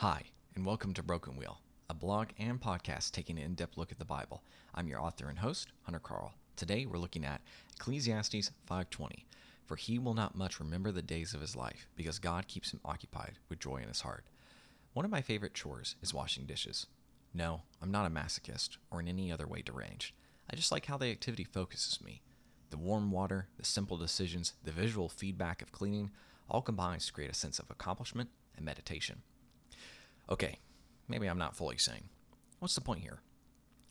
Hi, and welcome to Broken Wheel, a blog and podcast taking an in depth look at the Bible. I'm your author and host, Hunter Carl. Today we're looking at Ecclesiastes 5:20. For he will not much remember the days of his life, because God keeps him occupied with joy in his heart. One of my favorite chores is washing dishes. No, I'm not a masochist or in any other way deranged. I just like how the activity focuses me. The warm water, the simple decisions, the visual feedback of cleaning all combines to create a sense of accomplishment and meditation. Okay, maybe I'm not fully sane. What's the point here?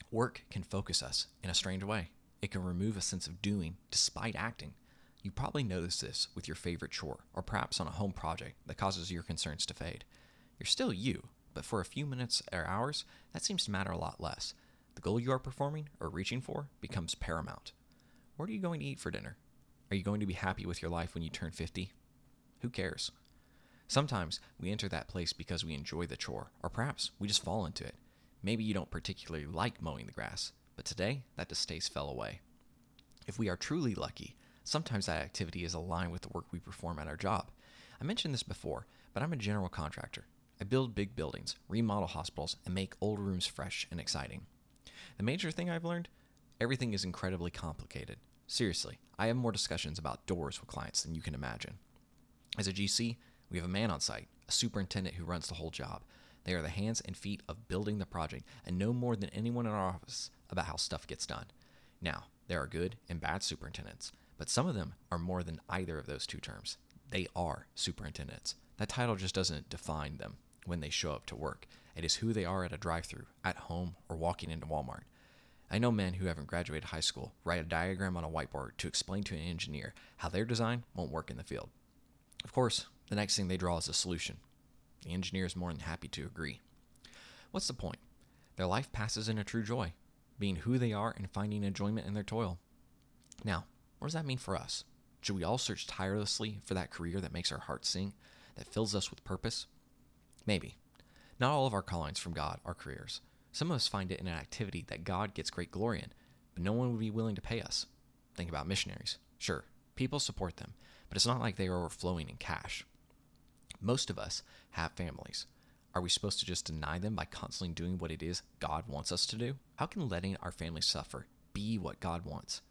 Work can focus us in a strange way. It can remove a sense of doing despite acting. You probably notice this with your favorite chore, or perhaps on a home project that causes your concerns to fade. You're still you, but for a few minutes or hours, that seems to matter a lot less. The goal you are performing or reaching for becomes paramount. What are you going to eat for dinner? Are you going to be happy with your life when you turn 50? Who cares? Sometimes we enter that place because we enjoy the chore, or perhaps we just fall into it. Maybe you don't particularly like mowing the grass, but today that distaste fell away. If we are truly lucky, sometimes that activity is aligned with the work we perform at our job. I mentioned this before, but I'm a general contractor. I build big buildings, remodel hospitals, and make old rooms fresh and exciting. The major thing I've learned everything is incredibly complicated. Seriously, I have more discussions about doors with clients than you can imagine. As a GC, we have a man on site, a superintendent who runs the whole job. They are the hands and feet of building the project and know more than anyone in our office about how stuff gets done. Now, there are good and bad superintendents, but some of them are more than either of those two terms. They are superintendents. That title just doesn't define them when they show up to work. It is who they are at a drive through, at home, or walking into Walmart. I know men who haven't graduated high school write a diagram on a whiteboard to explain to an engineer how their design won't work in the field. Of course, the next thing they draw is a solution. The engineer is more than happy to agree. What's the point? Their life passes in a true joy, being who they are and finding enjoyment in their toil. Now, what does that mean for us? Should we all search tirelessly for that career that makes our hearts sing, that fills us with purpose? Maybe. Not all of our callings from God are careers. Some of us find it in an activity that God gets great glory in, but no one would be willing to pay us. Think about missionaries. Sure, people support them, but it's not like they are overflowing in cash. Most of us have families. Are we supposed to just deny them by constantly doing what it is God wants us to do? How can letting our family suffer be what God wants?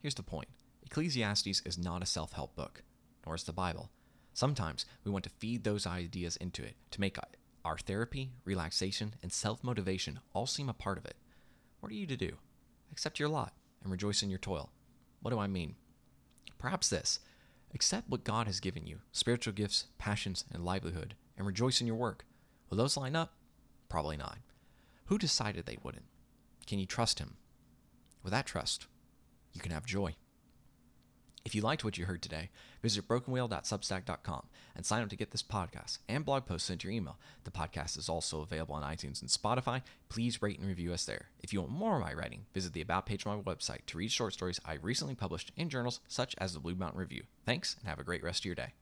Here's the point Ecclesiastes is not a self help book, nor is the Bible. Sometimes we want to feed those ideas into it to make our therapy, relaxation, and self motivation all seem a part of it. What are you to do? Accept your lot and rejoice in your toil. What do I mean? Perhaps this Accept what God has given you spiritual gifts, passions, and livelihood, and rejoice in your work. Will those line up? Probably not. Who decided they wouldn't? Can you trust Him? With that trust, you can have joy. If you liked what you heard today, visit brokenwheel.substack.com and sign up to get this podcast and blog posts sent to your email. The podcast is also available on iTunes and Spotify. Please rate and review us there. If you want more of my writing, visit the About page on my website to read short stories I recently published in journals such as the Blue Mountain Review. Thanks and have a great rest of your day.